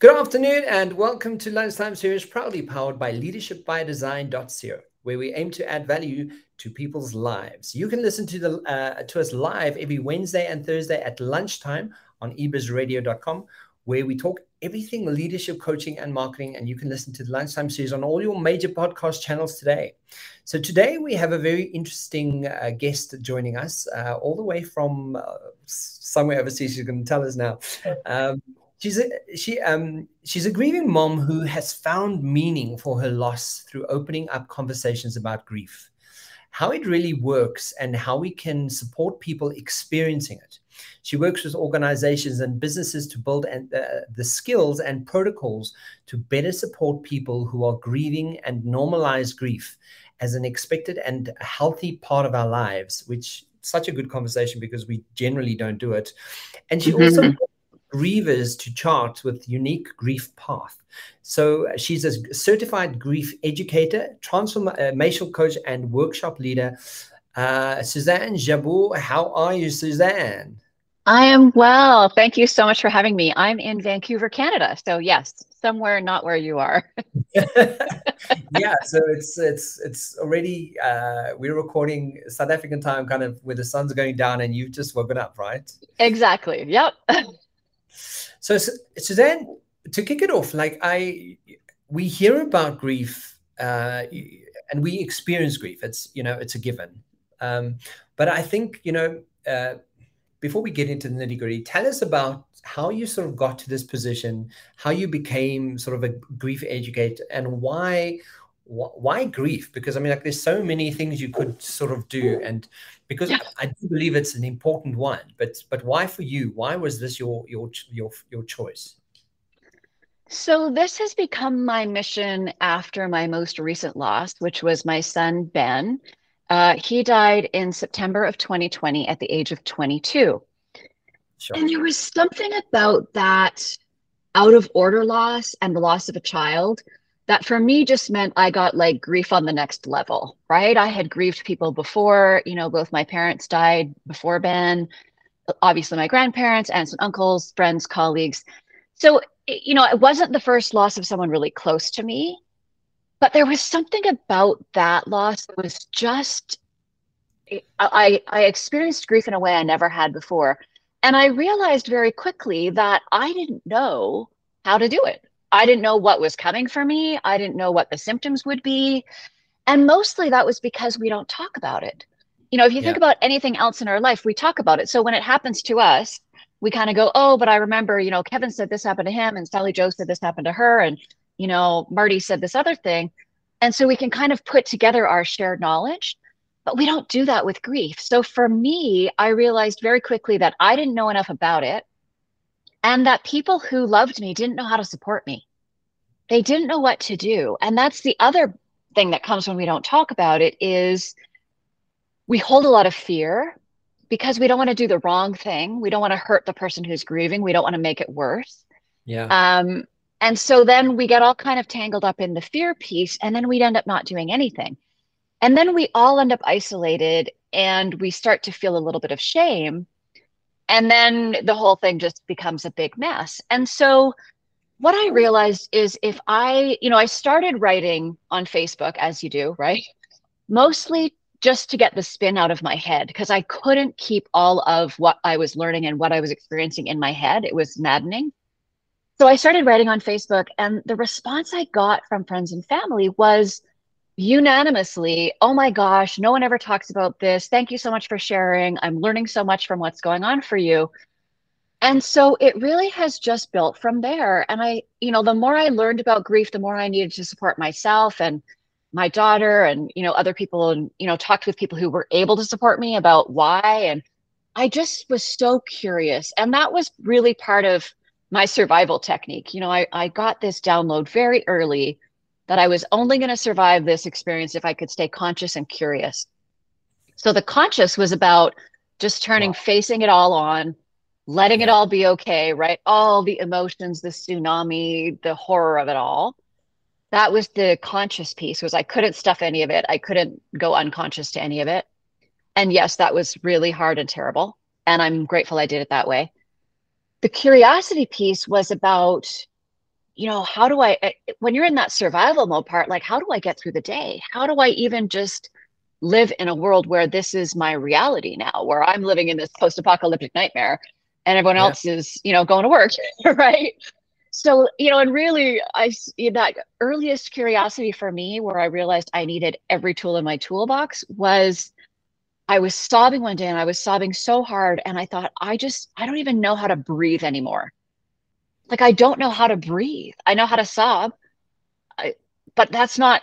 Good afternoon and welcome to Lunchtime Series, proudly powered by leadershipbydesign.co, where we aim to add value to people's lives. You can listen to the uh, to us live every Wednesday and Thursday at lunchtime on ebizradio.com, where we talk everything leadership, coaching, and marketing. And you can listen to the Lunchtime Series on all your major podcast channels today. So today we have a very interesting uh, guest joining us, uh, all the way from uh, somewhere overseas. She's going to tell us now. Um, she's a she um she's a grieving mom who has found meaning for her loss through opening up conversations about grief. How it really works and how we can support people experiencing it. She works with organizations and businesses to build and, uh, the skills and protocols to better support people who are grieving and normalize grief as an expected and healthy part of our lives which such a good conversation because we generally don't do it. And she mm-hmm. also grievers to chart with unique grief path. So she's a certified grief educator, transformational coach, and workshop leader. Uh, Suzanne Jabour, how are you, Suzanne? I am well. Thank you so much for having me. I'm in Vancouver, Canada. So yes, somewhere not where you are. yeah, so it's it's it's already uh, we're recording South African time, kind of where the sun's going down, and you've just woken up, right? Exactly. Yep. So, Suzanne, to kick it off, like I, we hear about grief, uh, and we experience grief. It's you know, it's a given. Um, but I think you know, uh, before we get into the nitty gritty, tell us about how you sort of got to this position, how you became sort of a grief educator, and why why grief because i mean like there's so many things you could sort of do and because yeah. I do believe it's an important one. But but why for you? Why was this your your your your choice? So this has become my mission after my most recent loss, which was my son Ben. Uh, he died in September of 2020 at the age of 22. Sure. And there was something about that out of order loss and the loss of a child that for me just meant I got like grief on the next level, right? I had grieved people before, you know, both my parents died before Ben, obviously my grandparents, aunts and uncles, friends, colleagues. So, you know, it wasn't the first loss of someone really close to me, but there was something about that loss that was just, I, I experienced grief in a way I never had before. And I realized very quickly that I didn't know how to do it. I didn't know what was coming for me. I didn't know what the symptoms would be. And mostly that was because we don't talk about it. You know, if you yeah. think about anything else in our life, we talk about it. So when it happens to us, we kind of go, oh, but I remember, you know, Kevin said this happened to him and Sally Joe said this happened to her. And, you know, Marty said this other thing. And so we can kind of put together our shared knowledge, but we don't do that with grief. So for me, I realized very quickly that I didn't know enough about it and that people who loved me didn't know how to support me. They didn't know what to do. And that's the other thing that comes when we don't talk about it is we hold a lot of fear because we don't want to do the wrong thing. We don't want to hurt the person who's grieving. We don't want to make it worse. Yeah. Um, and so then we get all kind of tangled up in the fear piece, and then we'd end up not doing anything. And then we all end up isolated and we start to feel a little bit of shame and then the whole thing just becomes a big mess. And so what i realized is if i you know i started writing on facebook as you do right? Mostly just to get the spin out of my head because i couldn't keep all of what i was learning and what i was experiencing in my head. It was maddening. So i started writing on facebook and the response i got from friends and family was unanimously, oh my gosh, no one ever talks about this. Thank you so much for sharing. I'm learning so much from what's going on for you. And so it really has just built from there. And I, you know, the more I learned about grief, the more I needed to support myself and my daughter and, you know, other people and, you know, talked with people who were able to support me about why. And I just was so curious. And that was really part of my survival technique. You know, I, I got this download very early that I was only going to survive this experience if I could stay conscious and curious. So the conscious was about just turning, wow. facing it all on, letting it all be okay, right? All the emotions, the tsunami, the horror of it all. That was the conscious piece was I couldn't stuff any of it. I couldn't go unconscious to any of it. And yes, that was really hard and terrible. And I'm grateful I did it that way. The curiosity piece was about you know, how do I, eh, when you're in that survival mode part, like, how do I get through the day? How do I even just live in a world where this is my reality now, where I'm living in this post apocalyptic nightmare and everyone yeah. else is, you know, going to work, right? So, you know, and really, I that earliest curiosity for me, where I realized I needed every tool in my toolbox, was I was sobbing one day and I was sobbing so hard. And I thought, I just, I don't even know how to breathe anymore. Like, I don't know how to breathe. I know how to sob, I, but that's not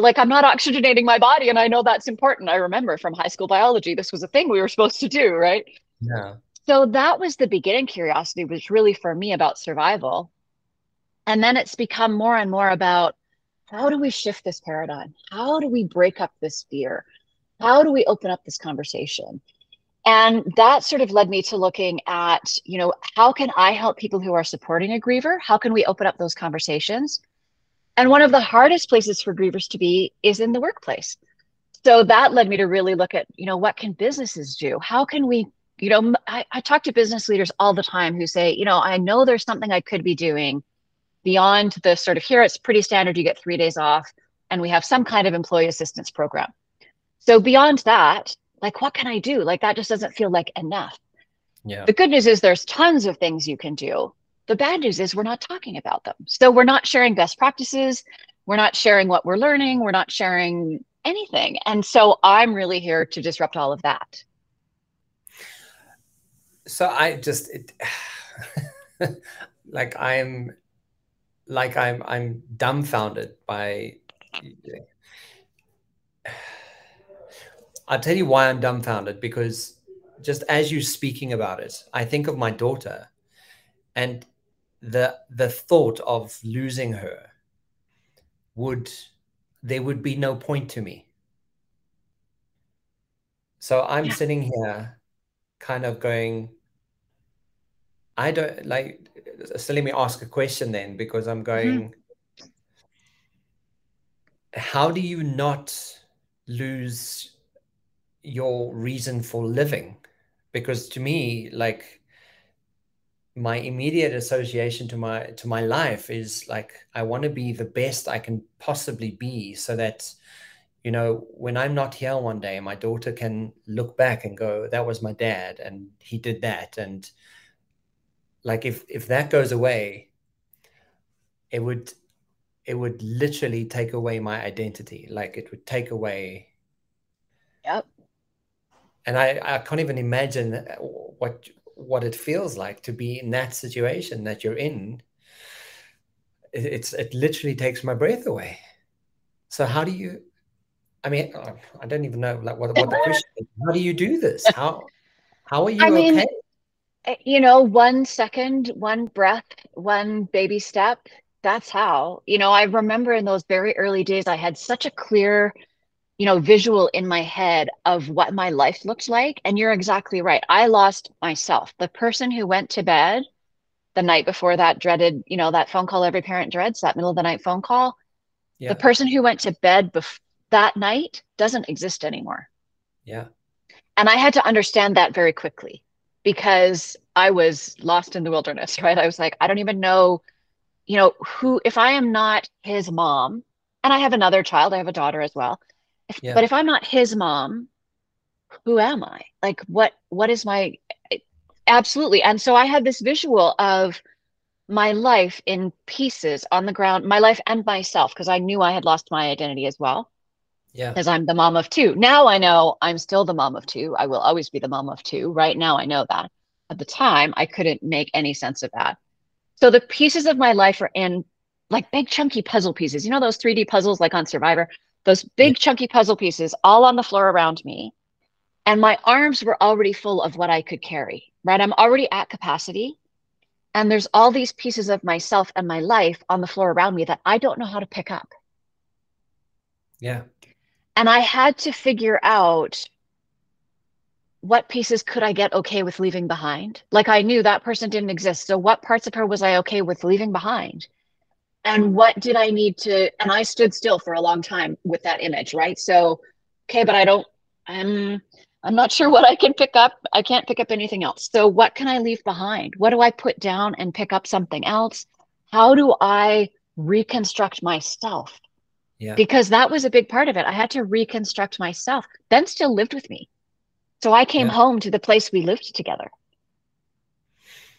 like I'm not oxygenating my body. And I know that's important. I remember from high school biology, this was a thing we were supposed to do, right? Yeah. So that was the beginning curiosity, was really for me about survival. And then it's become more and more about how do we shift this paradigm? How do we break up this fear? How do we open up this conversation? And that sort of led me to looking at, you know, how can I help people who are supporting a griever? How can we open up those conversations? And one of the hardest places for grievers to be is in the workplace. So that led me to really look at, you know, what can businesses do? How can we, you know, I, I talk to business leaders all the time who say, you know, I know there's something I could be doing beyond the sort of here it's pretty standard, you get three days off, and we have some kind of employee assistance program. So beyond that, like what can I do? Like that just doesn't feel like enough. Yeah. The good news is there's tons of things you can do. The bad news is we're not talking about them. So we're not sharing best practices. We're not sharing what we're learning. We're not sharing anything. And so I'm really here to disrupt all of that. So I just it, like I'm like I'm I'm dumbfounded by I'll tell you why I'm dumbfounded because just as you're speaking about it, I think of my daughter and the the thought of losing her would there would be no point to me. So I'm yeah. sitting here kind of going, I don't like so let me ask a question then because I'm mm-hmm. going mm-hmm. how do you not lose your reason for living. Because to me like my immediate association to my to my life is like i want to be the best i can possibly be so that you know when i'm not here one day my daughter can look back and go that was my dad and he did that. And like if if that goes away it would it would literally take away my identity. Like it would take away yep and I, I can't even imagine what what it feels like to be in that situation that you're in. it's it literally takes my breath away. So how do you? I mean, uh, I don't even know like what what the question. Is. How do you do this? How how are you I mean, okay? Eh, you know, one second, one breath, one baby step. That's how. You know, I remember in those very early days, I had such a clear you know, visual in my head of what my life looked like. And you're exactly right. I lost myself. The person who went to bed the night before that dreaded, you know, that phone call every parent dreads, that middle of the night phone call. Yeah. The person who went to bed bef- that night doesn't exist anymore. Yeah. And I had to understand that very quickly because I was lost in the wilderness, right? I was like, I don't even know, you know, who, if I am not his mom, and I have another child, I have a daughter as well if, yeah. But if I'm not his mom, who am I? Like what what is my absolutely. And so I had this visual of my life in pieces on the ground, my life and myself, because I knew I had lost my identity as well. Yeah. Because I'm the mom of two. Now I know I'm still the mom of two. I will always be the mom of two. Right now I know that. At the time, I couldn't make any sense of that. So the pieces of my life are in like big chunky puzzle pieces. You know those 3D puzzles like on Survivor? Those big chunky puzzle pieces all on the floor around me. And my arms were already full of what I could carry, right? I'm already at capacity. And there's all these pieces of myself and my life on the floor around me that I don't know how to pick up. Yeah. And I had to figure out what pieces could I get okay with leaving behind? Like I knew that person didn't exist. So what parts of her was I okay with leaving behind? And what did I need to and I stood still for a long time with that image, right? So okay, but I don't I'm I'm not sure what I can pick up. I can't pick up anything else. So what can I leave behind? What do I put down and pick up something else? how do I reconstruct myself? Yeah. Because that was a big part of it. I had to reconstruct myself. Ben still lived with me. So I came Yeah. home to the place we lived together.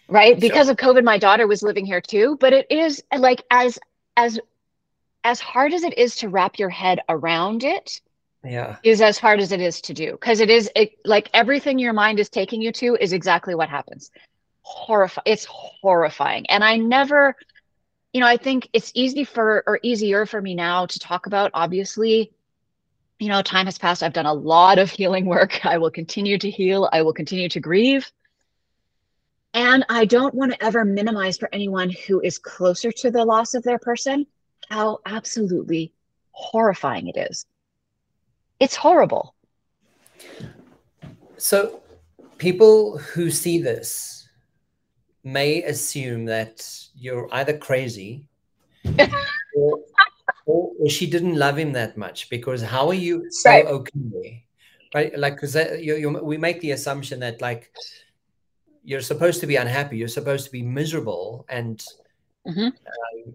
Right? So- Because of COVID, my daughter was living here too. But it is like as as as hard as it is to wrap your head around it, Yeah. is as hard as it is to do. Because it is it, like everything your mind is taking you to is exactly what happens. Horrifying it's horrifying. And i never you know i think it's easy for or easier for me now to talk about obviously. You know time has passed. I've done a lot of healing work. I will continue to heal. I will continue to grieve and i don't want to ever minimize for anyone who is closer to the loss of their person how absolutely horrifying it is it's horrible So people who see this may assume that you're either crazy or, or, or she didn't love him that much because how are you so Right. okay? Right? Like, because uh, you, we make the assumption that, like, you're supposed to be unhappy, you're supposed to be miserable and Mhm. um,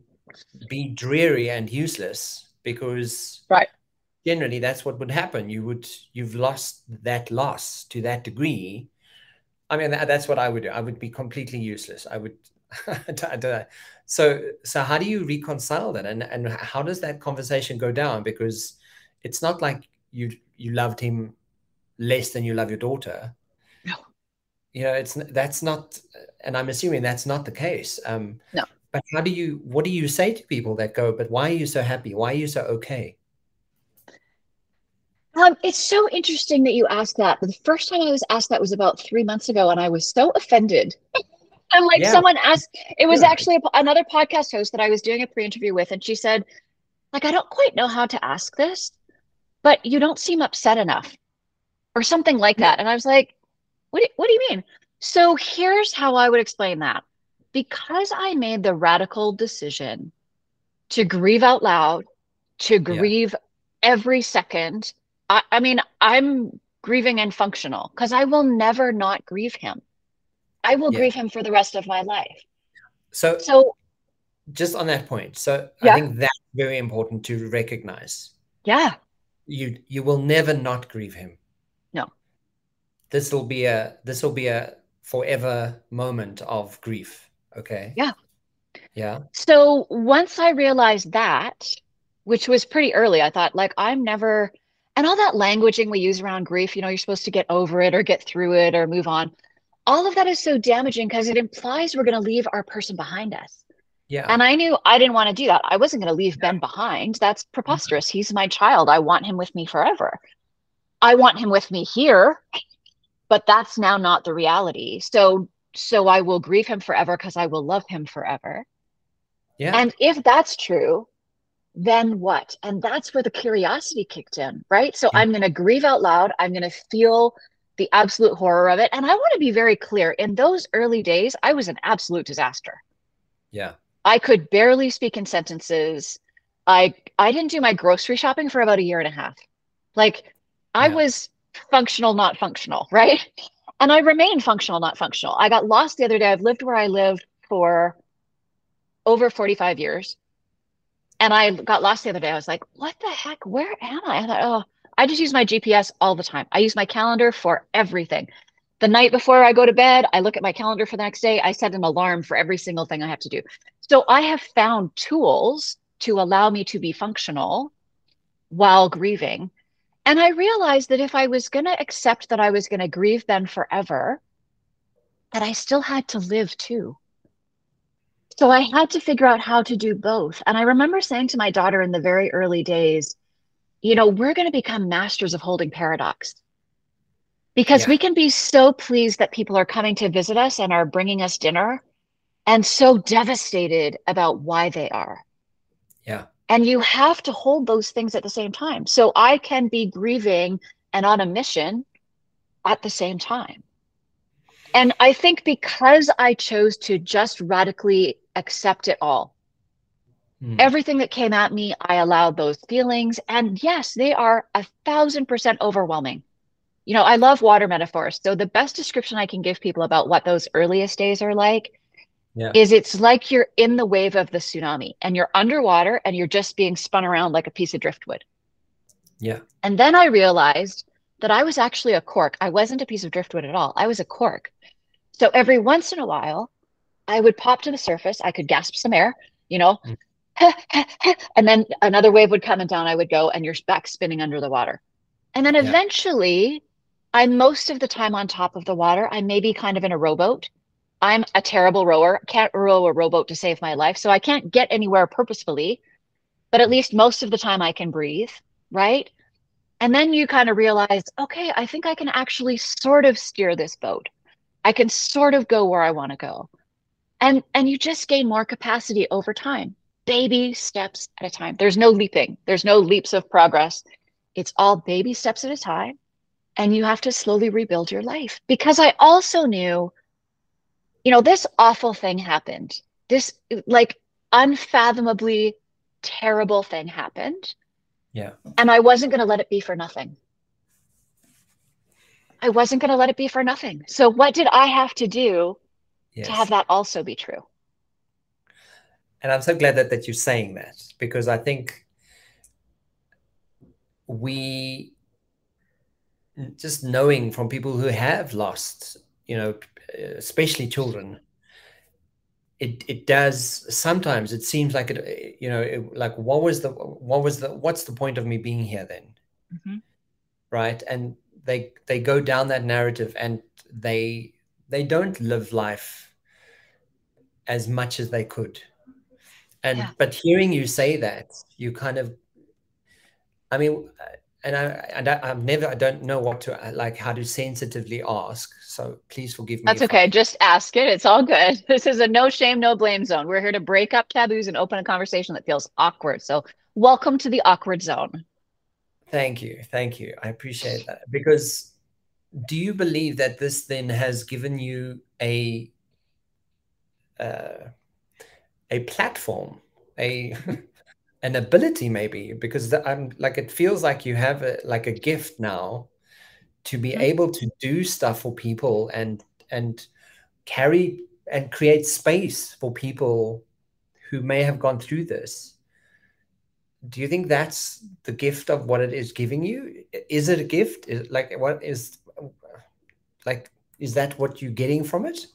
be dreary and useless because Right. generally that's what would happen you would you've lost that loss to that degree i mean that, that's what i would do i would be completely useless i would I don't know. so so how do you reconcile that and and how does that conversation go down because it's not like you you loved him less than you love your daughter. You know it's that's not and i'm assuming that's not the case um No. but how do you what do you say to people that go but why are you so happy why are you so okay Um, it's so interesting that you asked that. The first time I was asked that was about three months ago, and I was so offended. I'm like Yeah. someone asked, it was Yeah. actually a, another podcast host that I was doing a pre-interview with, and she said, like, I don't quite know how to ask this, but you don't seem upset enough, or something like that. And I was like, what do, what do you mean? So here's how I would explain that. Because I made the radical decision to grieve out loud, to grieve every second. I, I mean, I'm grieving and functional because I will never not grieve him. I will Yeah. grieve him for the rest of my life. so So, just on that point so Yeah. i think that's very important to recognize yeah, you you will never not grieve him. This will be a this will be a forever moment of grief okay Yeah. yeah So once I realized that, which was pretty early, I thought, like, I'm never, and all that languaging we use around grief, you know, you're supposed to get over it or get through it or move on. All of that is so damaging because it implies we're going to leave our person behind us. yeah And I knew I didn't want to do that. I wasn't going to leave Ben behind. That's mm-hmm. preposterous. He's my child. I want him with me forever. I want him with me here, but that's now not the reality. So so I will grieve him forever because I will love him forever. yeah And if that's true, then what? And that's where the curiosity kicked in, right? So Yeah. I'm going to grieve out loud. I'm going to feel the absolute horror of it. And I want to be very clear in those early days, I was an absolute disaster. yeah I could barely speak in sentences. I I didn't do my grocery shopping for about a year and a half. Like I Yeah. was functional, not functional, right? And I remain functional, not functional. I got lost the other day. I've lived where I lived for over 45 years. And I got lost the other day. I was like, what the heck? Where am I? I thought, oh, I just use my GPS all the time. I use my calendar for everything. The night before I go to bed, I look at my calendar for the next day. I set an alarm for every single thing I have to do. So I have found tools to allow me to be functional while grieving. And I realized that if I was going to accept that I was going to grieve Ben forever, that I still had to live too. So I had to figure out how to do both. And I remember saying to my daughter in the very early days, you know, we're going to become masters of holding paradox because Yeah. we can be so pleased that people are coming to visit us and are bringing us dinner and so devastated about why they are. yeah And you have to hold those things at the same time. So I can be grieving and on a mission at the same time. And I think because I chose to just radically accept it all, Hmm. everything that came at me, I allowed those feelings. And yes, they are a thousand percent overwhelming. You know, I love water metaphors. So the best description I can give people about what those earliest days are like yeah. is it's like you're in the wave of the tsunami and you're underwater and you're just being spun around like a piece of driftwood. Yeah. And then I realized that I was actually a cork. I wasn't a piece of driftwood at all. I was a cork. So every once in a while, I would pop to the surface. I could gasp some air, you know, mm. and then another wave would come and down I would go, and you're back spinning under the water. And then eventually, yeah. I'm most of the time on top of the water. I may be kind of in a rowboat. I'm a terrible rower. Can't row a rowboat to save my life. So I can't get anywhere purposefully, but at least most of the time I can breathe, right? And then you kind of realize, okay, I think I can actually sort of steer this boat. I can sort of go where I want to go. And and you just gain more capacity over time. Baby steps at a time. There's no leaping. There's no leaps of progress. It's all baby steps at a time. And you have to slowly rebuild your life. Because I also knew, you know, this awful thing happened. This like unfathomably terrible thing happened. Yeah. And I wasn't going to let it be for nothing. I wasn't going to let it be for nothing. So what did I have to do yes. to have that also be true? And I'm so glad that, that you're saying that because I think we just knowing from people who have lost, you know, especially children, it it does sometimes it seems like it you know it, like what was the what was the what's the point of me being here then mm-hmm. right and they they go down that narrative and they they don't live life as much as they could and yeah. but hearing you say that you kind of i mean and I, and I, have never, I don't know what to like, how to sensitively ask. So please forgive me. That's okay. I... Just ask it. It's all good. This is a no shame, no blame zone. We're here to break up taboos and open a conversation that feels awkward. So welcome to the awkward zone. Thank you. Thank you. I appreciate that. Because do you believe that this then has given you a, uh, a platform, a, an ability maybe because the, i'm like it feels like you have a, like a gift now to be mm-hmm. able to do stuff for people and and carry and create space for people who may have gone through this. Do you think that's the gift of what it is giving you? Is it a gift? Is like what is like is that what you're getting from it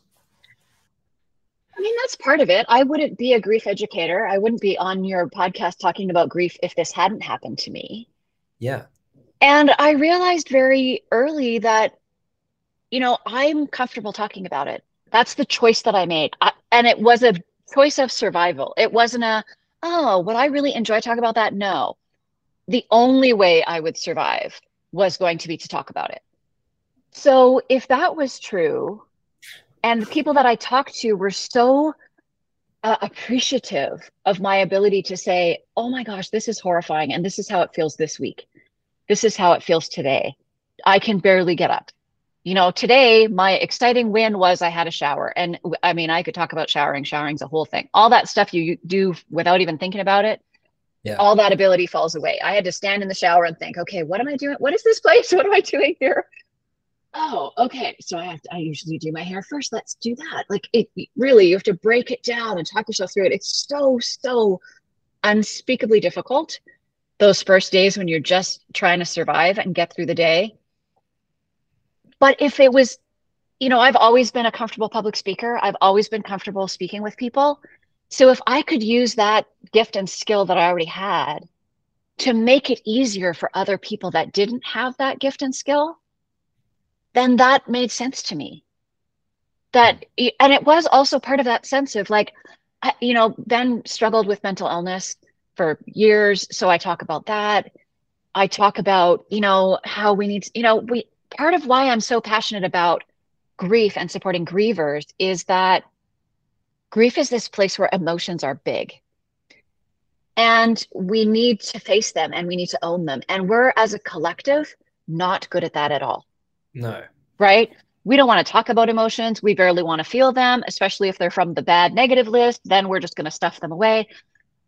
mean, that's part of it. I wouldn't be a grief educator. I wouldn't be on your podcast talking about grief if this hadn't happened to me. Yeah. And I realized very early that, you know, I'm comfortable talking about it. That's the choice that I made. I, and it was a choice of survival. It wasn't a, oh, would I really enjoy talking about that? No. The only way I would survive was going to be to talk about it. So if that was true, and the people that I talked to were so uh, appreciative of my ability to say, oh my gosh, this is horrifying. And this is how it feels this week. This is how it feels today. I can barely get up. You know, today my exciting win was I had a shower. And I mean, I could talk about showering. Showering's a whole thing. All that stuff you do without even thinking about it. Yeah. All that ability falls away. I had to stand in the shower and think, okay, what am I doing? What is this place? What am I doing here? Oh okay so i have to i usually do my hair first let's do that. Like it really you have to break it down and talk yourself through it. It's so so unspeakably difficult those first days when you're just trying to survive and get through the day. But if it was you know i've always been a comfortable public speaker. I've always been comfortable speaking with people. So if i could use that gift and skill that i already had to make it easier for other people that didn't have that gift and skill then that made sense to me. That, and it was also part of that sense of like, you know, Ben struggled with mental illness for years. So I talk about that. I talk about, you know, how we need, you know, we, part of why I'm so passionate about grief and supporting grievers is that grief is this place where emotions are big and we need to face them and we need to own them. And we're, as a collective, not good at that at all. No. Right? We don't want to talk about emotions. We barely want to feel them, especially if they're from the bad negative list. Then we're just going to stuff them away.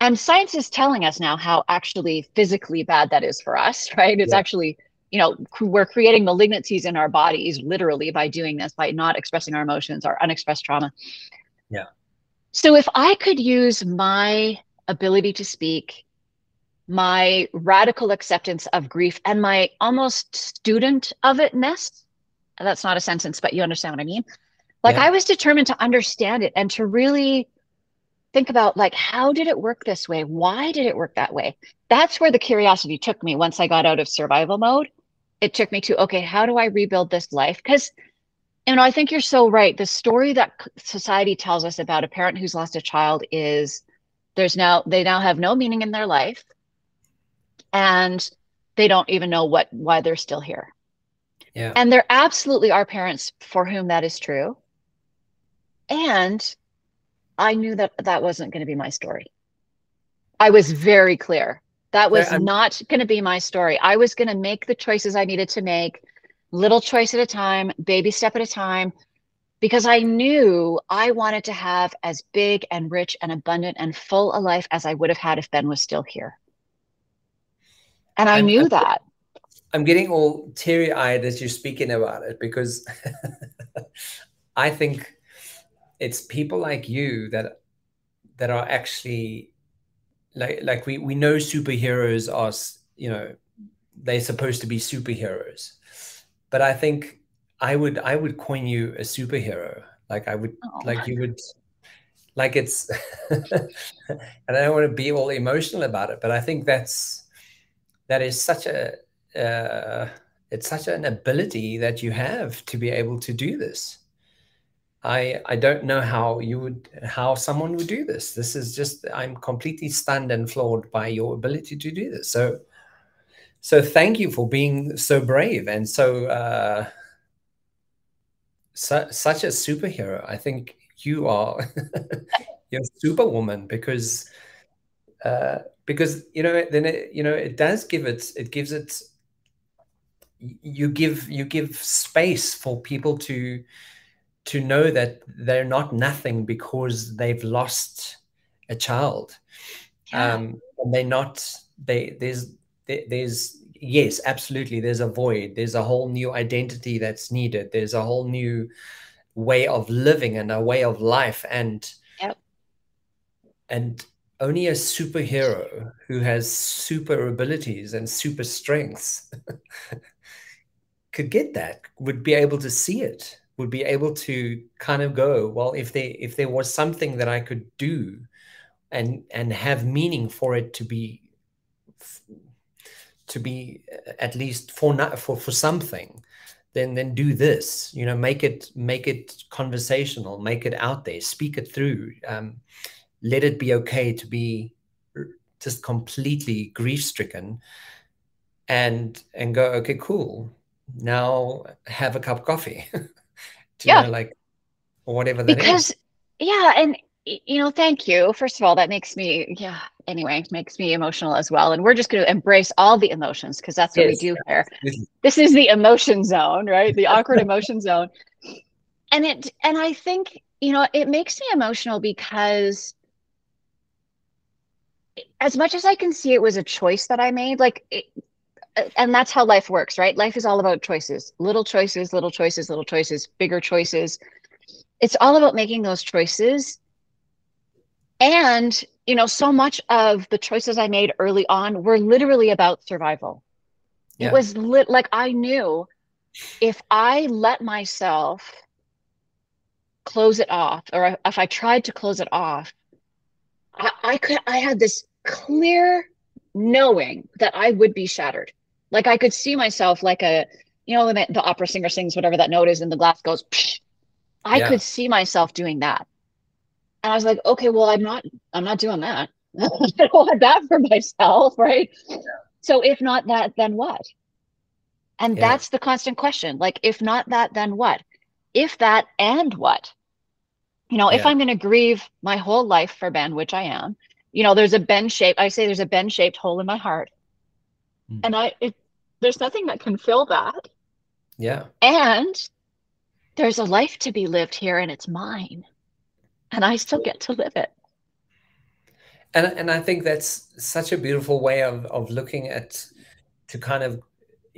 And science is telling us now how actually physically bad that is for us, right? It's yeah. actually, you know, we're creating malignancies in our bodies literally by doing this, by not expressing our emotions, our unexpressed trauma. Yeah. So if I could use my ability to speak, my radical acceptance of grief, and my almost student of itness, that's not a sentence, but you understand what I mean. Like yeah. I was determined to understand it and to really think about like how did it work this way? Why did it work that way? That's where the curiosity took me once I got out of survival mode. It took me to okay, how do I rebuild this life? Because you know, I think you're so right. The story that society tells us about a parent who's lost a child is there's now they now have no meaning in their life and they don't even know what why they're still here. Yeah. And there absolutely are parents for whom that is true. And I knew that that wasn't going to be my story. I was very clear. That was not going to be my story. I was going to make the choices I needed to make, little choice at a time, baby step at a time, because I knew I wanted to have as big and rich and abundant and full a life as I would have had if Ben was still here. And I I'm, knew I'm, that. I'm getting all teary eyed as you're speaking about it because I think it's people like you that that are actually like like we we know superheroes are you know they're supposed to be superheroes but i think i would i would coin you a superhero like i would oh. like you would like it's and i don't want to be all emotional about it but i think that's that is such a uh, it's such an ability that you have to be able to do this I I don't know how you would how someone would do this. This is just I'm completely stunned and floored by your ability to do this. So so thank you for being so brave and so uh, su such a superhero. I think you are you're superwoman because uh, because you know then it, you know it does give it it gives it you give you give space for people to to know that they're not nothing because they've lost a child yeah. um, and they're not they there's there's yes absolutely there's a void there's a whole new identity that's needed there's a whole new way of living and a way of life and yep. and only a superhero who has super abilities and super strengths could get that would be able to see it would be able to kind of go well if they if there was something that i could do and and have meaning for it to be to be uh, at least for not for for something then then do this you know make it make it conversational make it out there speak it through. Um, let it be okay to be just completely grief stricken and and go okay cool now have a cup of coffee yeah. Know, like whatever that because, is. yeah, and you know, thank you. First of all, that makes me, yeah, anyway, makes me emotional as well. And we're just going to embrace all the emotions because that's what yes. we do here. This is the emotion zone, right? The awkward emotion zone. And it, and I think, you know, it makes me emotional because as much as I can see it was a choice that I made, like it, uh, and that's how life works, right? Life is all about choices, little choices, little choices, little choices, bigger choices. It's all about making those choices. And, you know, so much of the choices I made early on were literally about survival. Yeah. It was lit like I knew if I let myself close it off, or if I tried to close it off, I, I could, I had this clear knowing that I would be shattered. Like I could see myself like a, you know, the, the opera singer sings whatever that note is and the glass goes, Psh! I yeah. could see myself doing that. And I was like, okay, well, I'm not, I'm not doing that. I don't want that for myself, right? Yeah. So if not that, then what? And yeah. that's the constant question. Like, if not that, then what? If that and what? You know, if I'm going to grieve my whole life for Ben, which I am, you know, there's a Ben shape I say there's a Ben shaped hole in my heart. Mm. And I, it, there's nothing that can fill that. Yeah. And there's a life to be lived here and it's mine. And I still get to live it. And, and I think that's such a beautiful way of, of looking at to kind of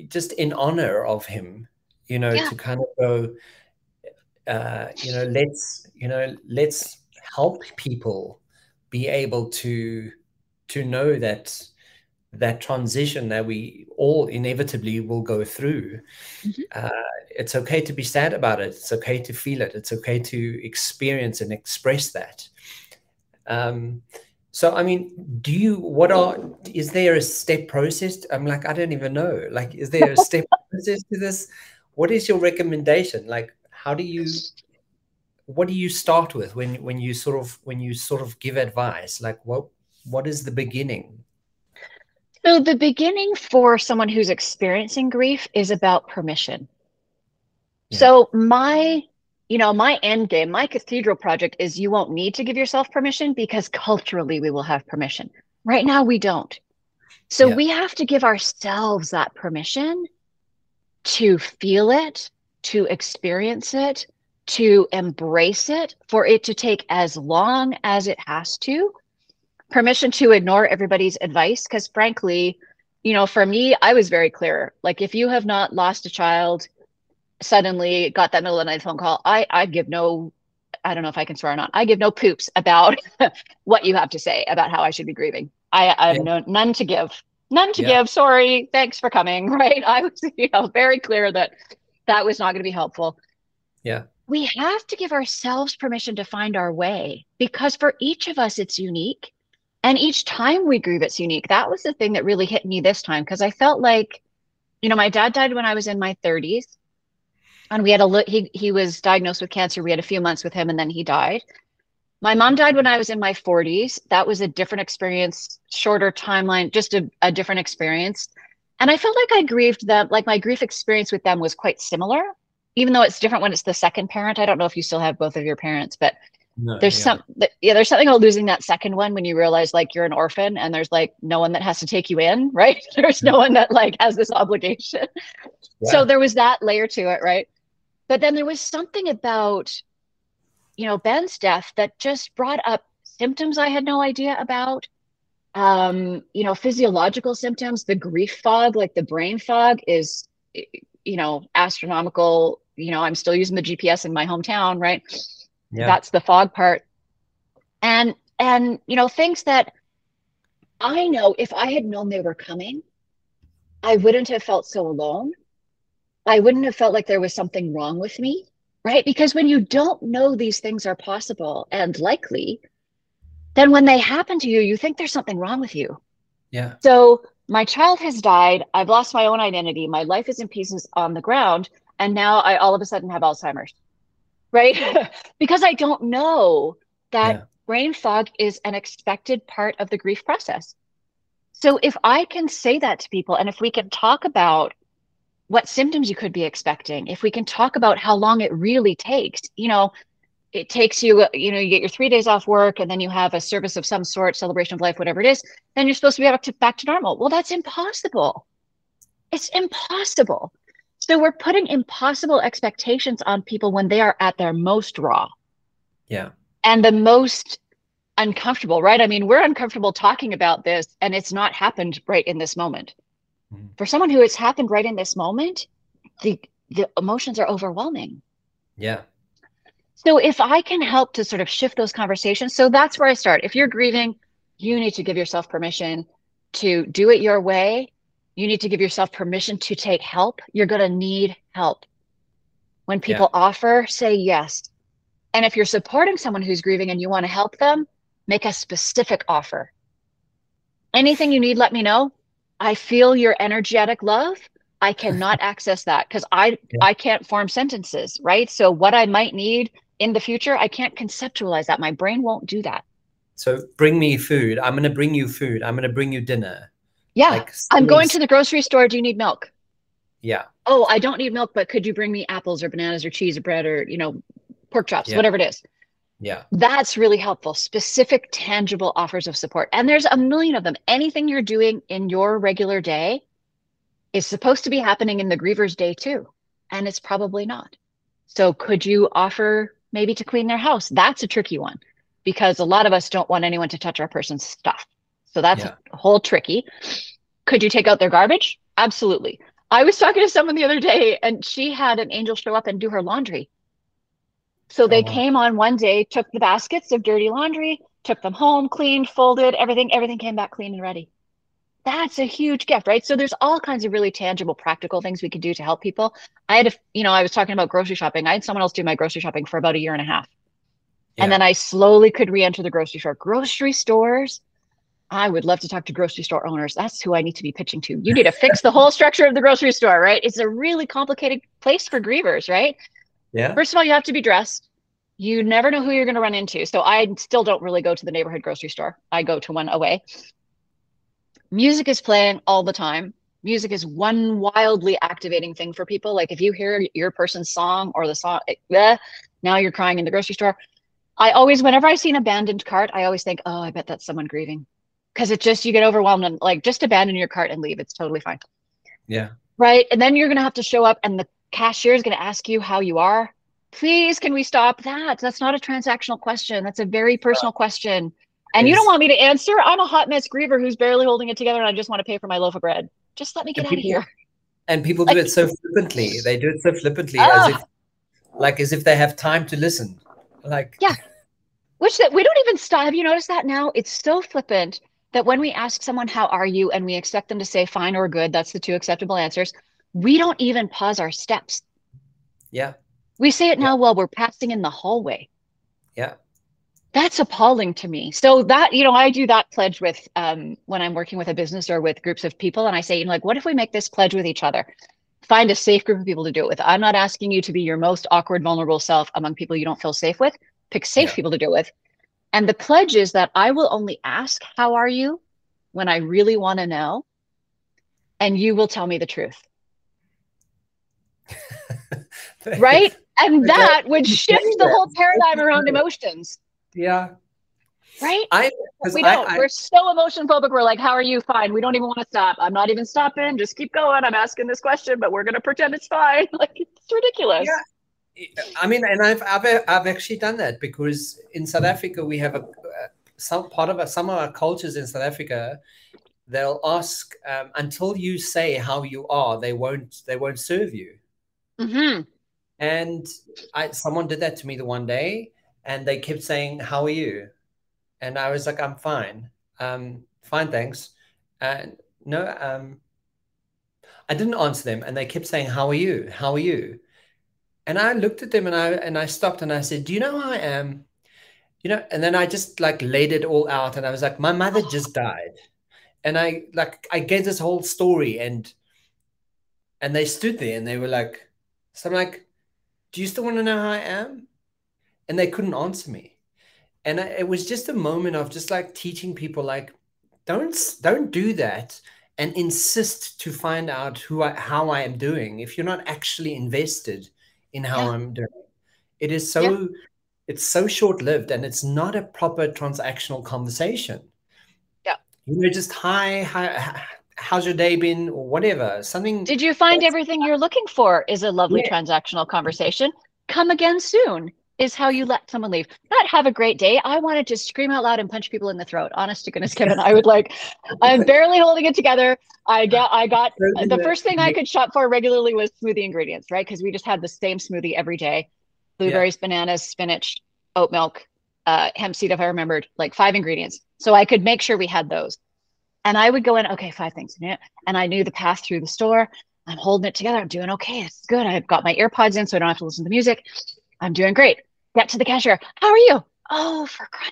just in honor of him, you know, yeah. to kind of go, uh, you know, let's, you know, let's help people be able to to know that that transition that we all inevitably will go through. Mm-hmm. uh, it's okay to be sad about it. It's okay to feel it. It's okay to experience and express that. Um, so i mean do you what are is there a step process? I'm like i don't even know. Like is there a step process to this? What is your recommendation? Like how do you what do you start with when when you sort of when you sort of give advice? Like what what is the beginning? So the beginning for someone who's experiencing grief is about permission. Yeah. so my you know my end game my cathedral project is you won't need to give yourself permission because culturally we will have permission. Right now we don't. So yeah. we have to give ourselves that permission to feel it to experience it to embrace it, for it to take as long as it has to, permission to ignore everybody's advice. Because frankly, you know, for me, I was very clear. Like, if you have not lost a child, suddenly got that middle of the night phone call, I I give no, I don't know if I can swear or not. I give no poops about what you have to say about how I should be grieving. I, I have yeah. no none to give, none to yeah. give. Sorry, thanks for coming. Right? I was, you know, very clear that that was not going to be helpful. Yeah we have to give ourselves permission to find our way because for each of us, it's unique. And each time we grieve, it's unique. That was the thing that really hit me this time because I felt like, you know, my dad died when I was in my 30s. And we had a look, he, he was diagnosed with cancer. We had a few months with him and then he died. My mom died when I was in my 40s. That was a different experience, shorter timeline, just a, a different experience. And I felt like I grieved them, like my grief experience with them was quite similar even though it's different when it's the second parent. I don't know if you still have both of your parents, but no, there's yeah. some yeah there's something about losing that second one when you realize like you're an orphan and there's like no one that has to take you in right there's no one that like has this obligation yeah. so there was that layer to it right but then there was something about you know ben's death that just brought up symptoms i had no idea about um you know physiological symptoms the grief fog like the brain fog is you know astronomical you know i'm still using the gps in my hometown right yeah. that's the fog part and and you know things that i know if i had known they were coming i wouldn't have felt so alone i wouldn't have felt like there was something wrong with me right because when you don't know these things are possible and likely then when they happen to you you think there's something wrong with you yeah so my child has died. I've lost my own identity. My life is in pieces on the ground. And now I all of a sudden have Alzheimer's, right? because I don't know that yeah. brain fog is an expected part of the grief process. So if I can say that to people, and if we can talk about what symptoms you could be expecting, if we can talk about how long it really takes, you know, it takes you, you know, you get your three days off work and then you have a service of some sort, celebration of life, whatever it is, then you're supposed to be back to, back to normal. Well, that's impossible. It's impossible. So we're putting impossible expectations on people when they are at their most raw. Yeah. And the most uncomfortable, right? I mean, we're uncomfortable talking about this and it's not happened right in this moment. Mm-hmm. For someone who it's happened right in this moment, the the emotions are overwhelming. Yeah. So if I can help to sort of shift those conversations, so that's where I start. If you're grieving, you need to give yourself permission to do it your way. You need to give yourself permission to take help. You're going to need help. When people yeah. offer, say yes. And if you're supporting someone who's grieving and you want to help them, make a specific offer. Anything you need, let me know. I feel your energetic love. I cannot access that because I yeah. I can't form sentences, right? So what I might need in the future, I can't conceptualize that. My brain won't do that. So bring me food. I'm going to bring you food. I'm going to bring you dinner. Yeah. Like, I'm going to the grocery store. Do you need milk? Yeah. Oh, I don't need milk, but could you bring me apples or bananas or cheese or bread or, you know, pork chops, yeah. whatever it is? Yeah. That's really helpful. Specific, tangible offers of support. And there's a million of them. Anything you're doing in your regular day is supposed to be happening in the griever's day too. And it's probably not. So could you offer maybe to clean their house. That's a tricky one because a lot of us don't want anyone to touch our person's stuff. So that's yeah. a whole tricky. Could you take out their garbage? Absolutely. I was talking to someone the other day and she had an angel show up and do her laundry. So they oh, wow. came on one day, took the baskets of dirty laundry, took them home, cleaned, folded, everything, everything came back clean and ready. That's a huge gift, right? So there's all kinds of really tangible, practical things we can do to help people. I had a, you know, I was talking about grocery shopping. I had someone else do my grocery shopping for about a year and a half. Yeah. And then I slowly could re-enter the grocery store. Grocery stores, I would love to talk to grocery store owners. That's who I need to be pitching to. You need to fix the whole structure of the grocery store, right? It's a really complicated place for grievers, right? Yeah. First of all, you have to be dressed. You never know who you're going to run into. So I still don't really go to the neighborhood grocery store. I go to one away. Music is playing all the time. Music is one wildly activating thing for people. Like if you hear your person's song or the song, eh, now you're crying in the grocery store. I always, whenever I see an abandoned cart, I always think, oh, I bet that's someone grieving because it's just you get overwhelmed and like just abandon your cart and leave. It's totally fine. Yeah. Right. And then you're gonna have to show up and the cashier is gonna ask you how you are. Please, can we stop that? That's not a transactional question. That's a very personal question. And you don't want me to answer. I'm a hot mess griever who's barely holding it together and I just want to pay for my loaf of bread. Just let me get out of here. And people do it so flippantly. They do it so flippantly as if like as if they have time to listen. Like Yeah. Which that we don't even stop. Have you noticed that now? It's so flippant that when we ask someone, How are you? and we expect them to say fine or good, that's the two acceptable answers, we don't even pause our steps. Yeah. We say it now while we're passing in the hallway. Yeah. That's appalling to me. So that, you know, I do that pledge with um, when I'm working with a business or with groups of people. And I say, you know, like, what if we make this pledge with each other? Find a safe group of people to do it with. I'm not asking you to be your most awkward, vulnerable self among people you don't feel safe with. Pick safe yeah. people to do it with. And the pledge is that I will only ask, How are you? when I really want to know. And you will tell me the truth. right? And that would shift the whole paradigm around emotions. Yeah. Right? I, we don't. I, I, We're so emotion phobic. We're like, how are you? Fine. We don't even want to stop. I'm not even stopping. Just keep going. I'm asking this question, but we're going to pretend it's fine. Like, it's ridiculous. Yeah. I mean, and I've, I've I've actually done that because in South Africa we have a some part of some of our cultures in South Africa. They'll ask um, until you say how you are, they won't they won't serve you. Mm-hmm. And I someone did that to me the one day, and they kept saying, "How are you?" And I was like, "I'm fine, um, fine, thanks." And no, um, I didn't answer them, and they kept saying, "How are you? How are you?" And I looked at them and I and I stopped and I said, "Do you know how I am?" You know, and then I just like laid it all out and I was like, "My mother just oh. died." And I like I gave this whole story and and they stood there and they were like, so I'm like, "Do you still want to know how I am?" And they couldn't answer me. And I, it was just a moment of just like teaching people like don't don't do that and insist to find out who I, how I am doing if you're not actually invested in how yeah. I'm doing. It is so yeah. it's so short lived and it's not a proper transactional conversation. Yeah. You know, just hi, hi how's your day been or whatever. Something Did you find everything you're looking for is a lovely yeah. transactional conversation? Come again soon is how you let someone leave. Not have a great day. I wanted to scream out loud and punch people in the throat. Honest to goodness, Kevin, I would like. I'm barely holding it together. I got. I got the first thing I could shop for regularly was smoothie ingredients, right? Because we just had the same smoothie every day: blueberries, yeah. bananas, spinach, oat milk, uh, hemp seed. If I remembered, like five ingredients, so I could make sure we had those. And I would go in, okay, five things in and I knew the path through the store. I'm holding it together. I'm doing okay. It's good. I've got my earpods in, so I don't have to listen to music. I'm doing great get to the cashier. How are you? Oh, for crying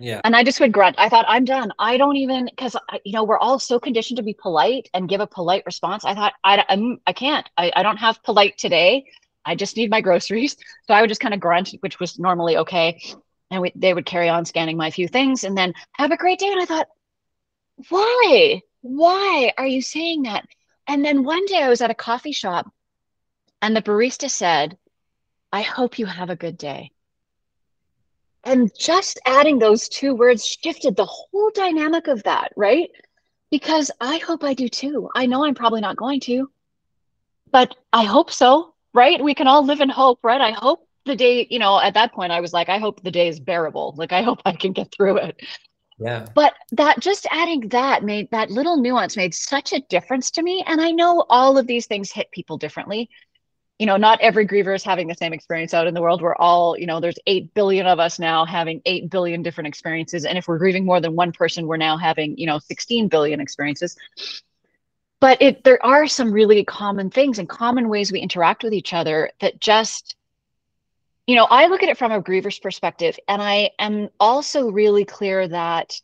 Yeah. And I just would grunt. I thought, I'm done. I don't even, because, uh, you know, we're all so conditioned to be polite and give a polite response. I thought, I, I'm, I can't. I, I don't have polite today. I just need my groceries. So I would just kind of grunt, which was normally okay. And we, they would carry on scanning my few things and then have a great day. And I thought, why? Why are you saying that? And then one day I was at a coffee shop and the barista said, I hope you have a good day. And just adding those two words shifted the whole dynamic of that, right? Because I hope I do too. I know I'm probably not going to, but I hope so, right? We can all live in hope, right? I hope the day, you know, at that point, I was like, I hope the day is bearable. Like, I hope I can get through it. Yeah. But that just adding that made that little nuance made such a difference to me. And I know all of these things hit people differently you know, not every griever is having the same experience out in the world. We're all, you know, there's 8 billion of us now having 8 billion different experiences. And if we're grieving more than one person, we're now having, you know, 16 billion experiences. But it, there are some really common things and common ways we interact with each other that just, you know, I look at it from a griever's perspective. And I am also really clear that,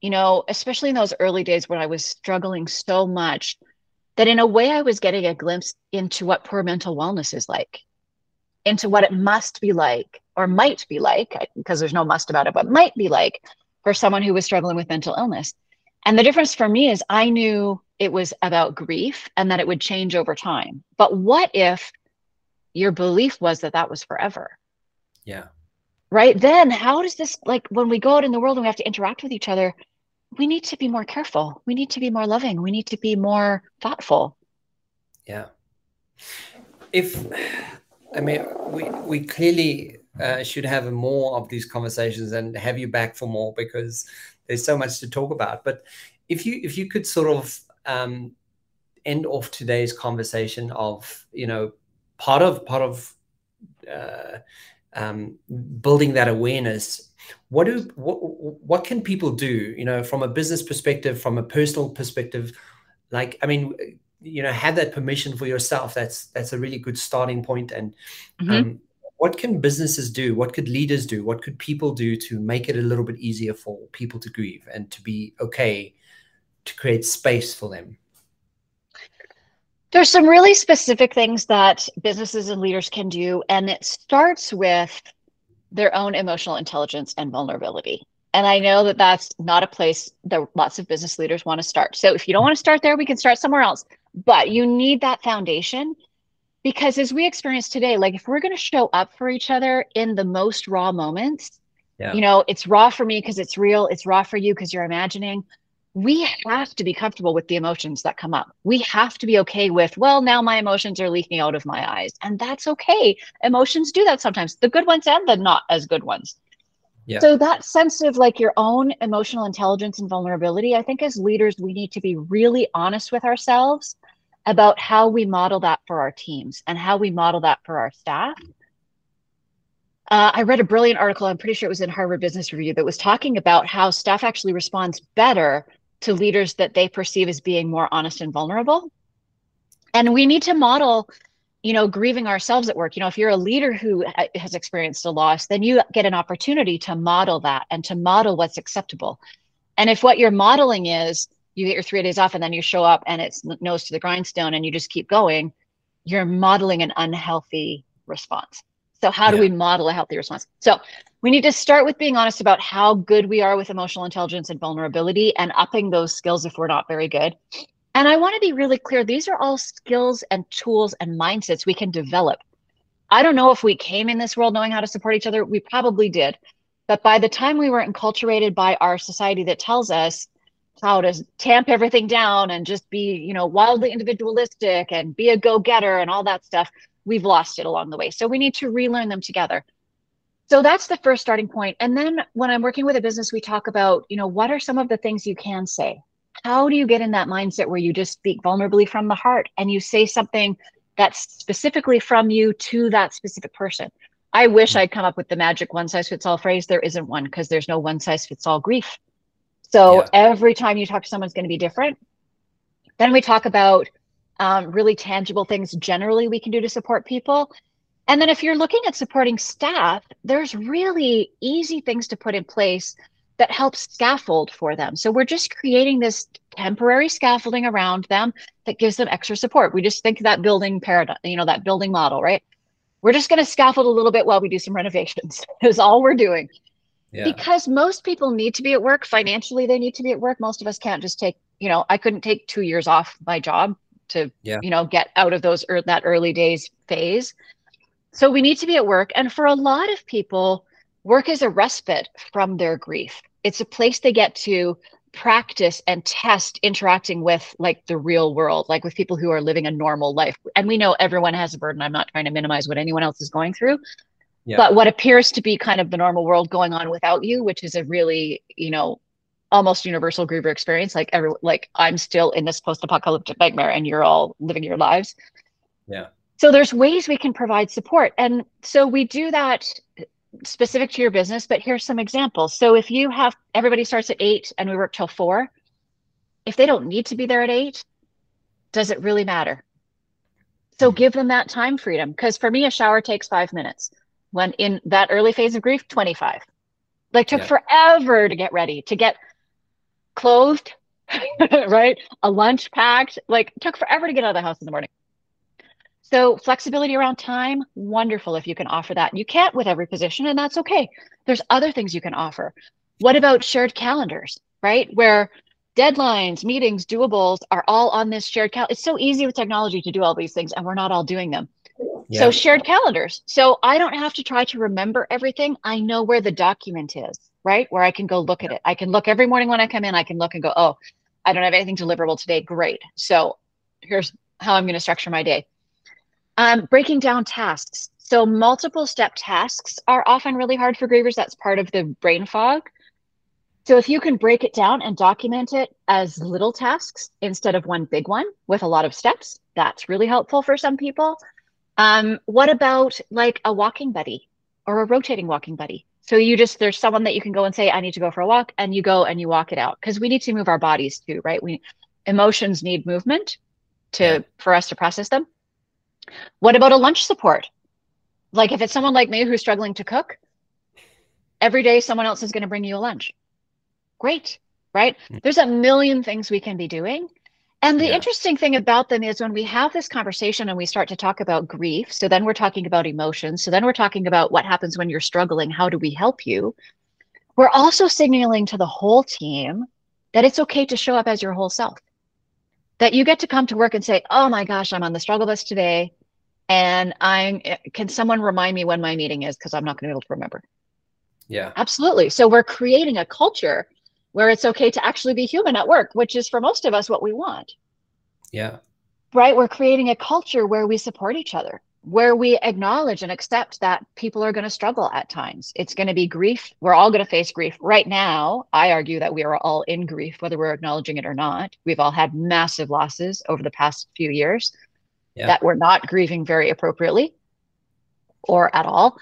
you know, especially in those early days when I was struggling so much, that in a way I was getting a glimpse into what poor mental wellness is like, into what it must be like, or might be like, because there's no must about it, but might be like for someone who was struggling with mental illness. And the difference for me is I knew it was about grief and that it would change over time. But what if your belief was that that was forever? Yeah. Right. Then, how does this, like, when we go out in the world and we have to interact with each other, we need to be more careful. We need to be more loving. We need to be more thoughtful. Yeah. If I mean, we we clearly uh, should have more of these conversations and have you back for more because there's so much to talk about. But if you if you could sort of um, end off today's conversation of you know part of part of uh, um, building that awareness what do what what can people do you know from a business perspective from a personal perspective? Like i mean you know have that permission for yourself. That's that's a really good starting point. And mm-hmm. um, what can businesses do? What could leaders do? What could people do to make it a little bit easier for people to grieve and to be okay to create space for them? There's some really specific things that businesses and leaders can do and it starts with their own emotional intelligence and vulnerability. And I know that that's not a place that lots of business leaders want to start. So if you don't want to start there, we can start somewhere else. But you need that foundation because as we experience today, like if we're going to show up for each other in the most raw moments, yeah. you know, it's raw for me because it's real, it's raw for you because you're imagining we have to be comfortable with the emotions that come up. We have to be okay with, well, now my emotions are leaking out of my eyes. And that's okay. Emotions do that sometimes, the good ones and the not as good ones. Yeah. So that sense of like your own emotional intelligence and vulnerability, I think as leaders, we need to be really honest with ourselves about how we model that for our teams and how we model that for our staff. Uh, I read a brilliant article, I'm pretty sure it was in Harvard Business Review, that was talking about how staff actually responds better to leaders that they perceive as being more honest and vulnerable. And we need to model, you know, grieving ourselves at work. You know, if you're a leader who has experienced a loss, then you get an opportunity to model that and to model what's acceptable. And if what you're modeling is you get your three days off and then you show up and it's nose to the grindstone and you just keep going, you're modeling an unhealthy response. So, how do yeah. we model a healthy response? So, we need to start with being honest about how good we are with emotional intelligence and vulnerability and upping those skills if we're not very good. And I want to be really clear these are all skills and tools and mindsets we can develop. I don't know if we came in this world knowing how to support each other. We probably did. But by the time we were enculturated by our society that tells us how to tamp everything down and just be, you know, wildly individualistic and be a go-getter and all that stuff, we've lost it along the way. So we need to relearn them together. So that's the first starting point. And then when I'm working with a business, we talk about, you know, what are some of the things you can say? How do you get in that mindset where you just speak vulnerably from the heart and you say something that's specifically from you to that specific person? I wish I'd come up with the magic one size fits all phrase. There isn't one because there's no one size fits all grief. So yeah. every time you talk to someone, it's going to be different. Then we talk about um, really tangible things generally we can do to support people. And then if you're looking at supporting staff, there's really easy things to put in place that helps scaffold for them. So we're just creating this temporary scaffolding around them that gives them extra support. We just think that building paradigm, you know, that building model, right? We're just going to scaffold a little bit while we do some renovations. is all we're doing. Yeah. Because most people need to be at work financially, they need to be at work. Most of us can't just take, you know, I couldn't take two years off my job to, yeah. you know, get out of those er, that early days phase. So we need to be at work. And for a lot of people, work is a respite from their grief. It's a place they get to practice and test interacting with like the real world, like with people who are living a normal life. And we know everyone has a burden. I'm not trying to minimize what anyone else is going through. Yeah. But what appears to be kind of the normal world going on without you, which is a really, you know, almost universal griever experience. Like every like I'm still in this post-apocalyptic nightmare and you're all living your lives. Yeah So there's ways we can provide support. And so we do that specific to your business, but here's some examples. So if you have everybody starts at eight and we work till four, if they don't need to be there at eight, does it really matter? So mm-hmm. give them that time freedom. Because for me, a shower takes five minutes. When in that early phase of grief, 25. Like took yeah. forever to get ready, to get clothed, right? A lunch packed, like took forever to get out of the house in the morning. So flexibility around time, wonderful if you can offer that. You can't with every position, and that's okay. There's other things you can offer. What about shared calendars, right? Where deadlines, meetings, doables are all on this shared calendar. It's so easy with technology to do all these things, and we're not all doing them. Yeah. So shared calendars. So I don't have to try to remember everything. I know where the document is, right? Where I can go look at it. I can look every morning when I come in, I can look and go, oh, I don't have anything deliverable today. Great. So here's how I'm going to structure my day. Um, breaking down tasks. So multiple step tasks are often really hard for grievers. That's part of the brain fog. So if you can break it down and document it as little tasks instead of one big one with a lot of steps, that's really helpful for some people. Um, what about like a walking buddy or a rotating walking buddy? So you just there's someone that you can go and say, I need to go for a walk, and you go and you walk it out because we need to move our bodies too, right? We emotions need movement to yeah. for us to process them. What about a lunch support? Like if it's someone like me who's struggling to cook, every day someone else is going to bring you a lunch. Great, right? Mm. There's a million things we can be doing. And the yeah. interesting thing about them is when we have this conversation and we start to talk about grief, so then we're talking about emotions, so then we're talking about what happens when you're struggling, how do we help you? We're also signaling to the whole team that it's okay to show up as your whole self. That you get to come to work and say, "Oh my gosh, I'm on the struggle bus today and I'm can someone remind me when my meeting is because I'm not going to be able to remember." Yeah. Absolutely. So we're creating a culture where it's okay to actually be human at work, which is for most of us what we want. Yeah. Right. We're creating a culture where we support each other, where we acknowledge and accept that people are going to struggle at times. It's going to be grief. We're all going to face grief. Right now, I argue that we are all in grief, whether we're acknowledging it or not. We've all had massive losses over the past few years yeah. that we're not grieving very appropriately or at all.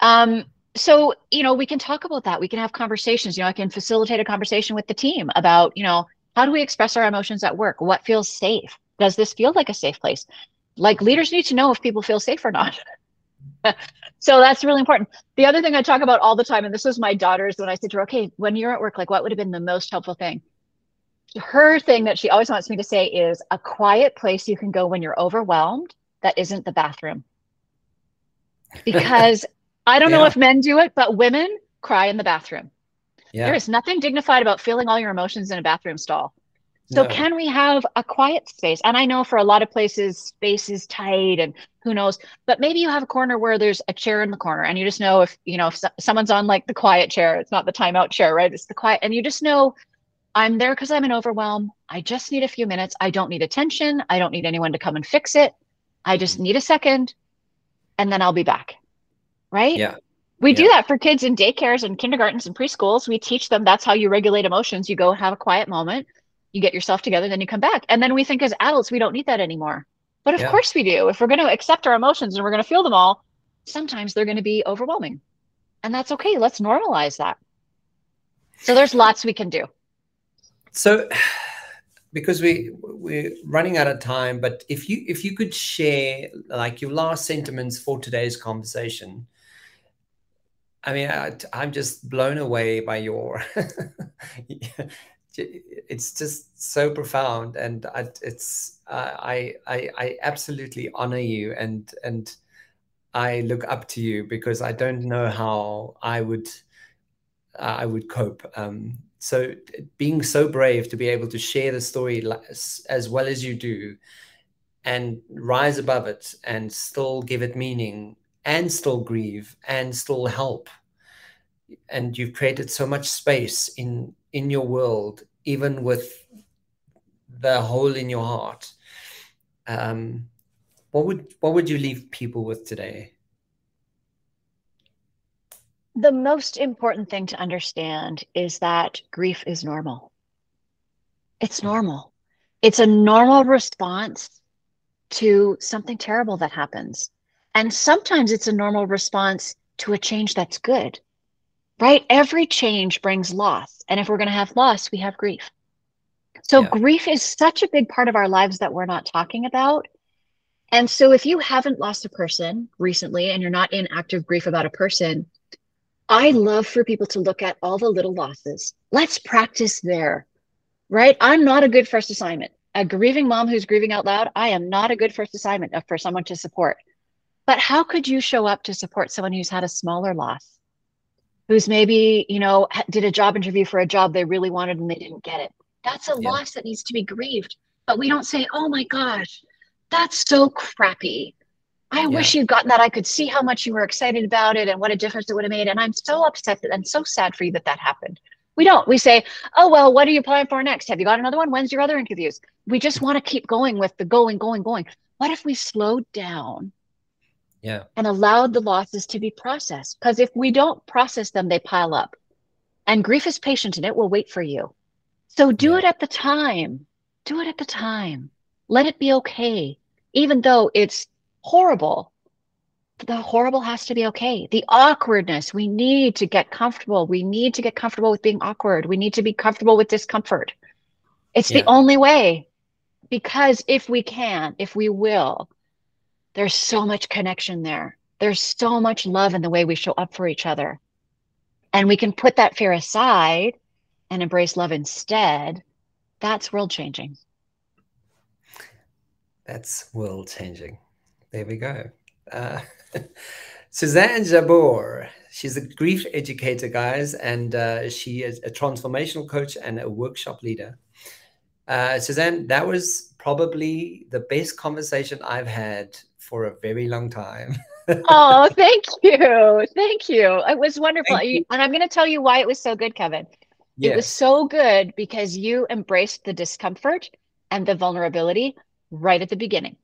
Um, so you know we can talk about that. We can have conversations. You know i can facilitate a conversation with the team about you know how do we express our emotions at work? What feels safe? Does this feel like a safe place? Like leaders need to know if people feel safe or not. So that's really important. The other thing i talk about all the time and this was my daughter's when i said to her okay when you're at work like what would have been the most helpful thing her thing that she always wants me to say is a quiet place you can go when you're overwhelmed that isn't the bathroom because I don't yeah. know if men do it, but women cry in the bathroom. Yeah. There is nothing dignified about feeling all your emotions in a bathroom stall. So no. can we have a quiet space? And I know for a lot of places space is tight and who knows, but maybe you have a corner where there's a chair in the corner and you just know if, you know, if someone's on like the quiet chair, it's not the timeout chair, right? It's the quiet and you just know I'm there because I'm in overwhelm. I just need a few minutes. I don't need attention. I don't need anyone to come and fix it. I just mm-hmm. need a second and then I'll be back right? Yeah. We yeah. do that for kids in daycares and kindergartens and preschools. We teach them that's how you regulate emotions. You go have a quiet moment, you get yourself together, then you come back. And then we think as adults, we don't need that anymore. But of yeah. course we do. If we're going to accept our emotions and we're going to feel them all, sometimes they're going to be overwhelming. And that's okay. Let's normalize that. So there's lots we can do. So because we we're running out of time but if you if you could share like your last sentiments for today's conversation. I mean I, i'm just blown away by your it's just so profound and I, it's uh, I, I i absolutely honor you and and i look up to you because i don't know how i would i would cope um so being so brave to be able to share the story as well as you do and rise above it and still give it meaning and still grieve and still help. And you've created so much space in in your world even with the hole in your heart. Um what would what would you leave people with today the most important thing to understand is that grief is normal. It's normal. It's a normal response to something terrible that happens. And sometimes it's a normal response to a change that's good, right? Every change brings loss. And if we're going to have loss, we have grief. So yeah. grief is such a big part of our lives that we're not talking about. And so if you haven't lost a person recently and you're not in active grief about a person, I love for people to look at all the little losses. Let's practice there, right? I'm not a good first assignment. A grieving mom who's grieving out loud, I am not a good first assignment for someone to support. But how could you show up to support someone who's had a smaller loss? Who's maybe, you know, did a job interview for a job they really wanted and they didn't get it. That's a yeah. loss that needs to be grieved. But we don't say, oh my gosh, that's so crappy. I yeah. wish you'd gotten that. I could see how much you were excited about it and what a difference it would have made. And I'm so upset that, and so sad for you that that happened. We don't. We say, oh, well, what are you applying for next? Have you got another one? When's your other interviews? We just want to keep going with the going, going, going. What if we slowed down yeah. and allowed the losses to be processed? Because if we don't process them, they pile up. And grief is patient and it will wait for you. So do yeah. it at the time. Do it at the time. Let it be okay. Even though it's horrible, the horrible has to be okay. The awkwardness, we need to get comfortable. We need to get comfortable with being awkward. We need to be comfortable with discomfort. It's yeah. the only way. Because if we can, if we will, there's so much connection there. There's so much love in the way we show up for each other. And we can put that fear aside and embrace love instead. That's world changing. That's world changing. There we go. Uh, Suzanne Jabour. She's a grief educator, guys, and uh, she is a transformational coach and a workshop leader. Uh, Suzanne, that was probably the best conversation I've had for a very long time. oh, thank you. Thank you. It was wonderful. And I'm going to tell you why it was so good, Kevin. Yes. It was so good because you embraced the discomfort and the vulnerability right at the beginning.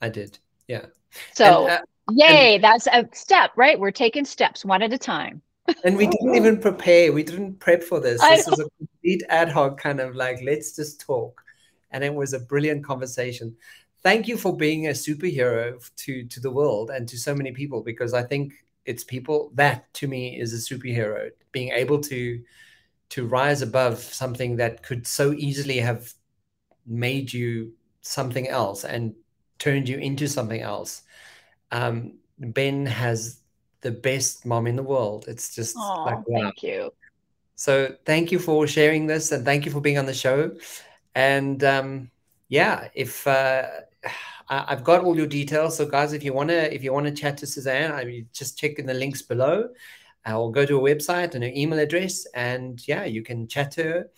I did. Yeah. So, and, uh, yay, and, that's a step, right? We're taking steps one at a time. and we didn't even prepare. We didn't prep for this. This is a complete ad hoc kind of like, let's just talk. And it was a brilliant conversation. Thank you for being a superhero to to the world and to so many people because I think it's people that to me is a superhero being able to to rise above something that could so easily have made you something else and turned you into something else. Um, ben has the best mom in the world. It's just oh, like, wow. thank you. So thank you for sharing this and thank you for being on the show. And um, yeah, if uh, I, have got all your details, so guys, if you wanna if you wanna chat to Suzanne, I mean, just check in the links below. I'll go to a website and an email address, and yeah, you can chat to her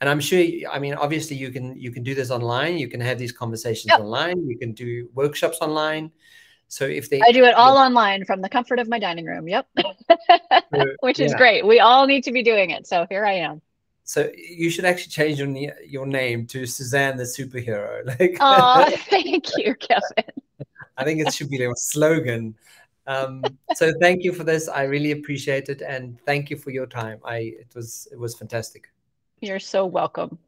and i'm sure i mean obviously you can you can do this online. You can have these conversations yep. online. You can do workshops online. So if they i do it all online from the comfort of my dining room. Yep. Which is yeah. great. We all need to be doing it. So here i am. So you should actually change your your name to suzanne the superhero. Like oh thank you kevin. I think it should be a slogan. Um, so thank you for this. I really appreciate it. And thank you for your time. I it was it was fantastic you're so welcome.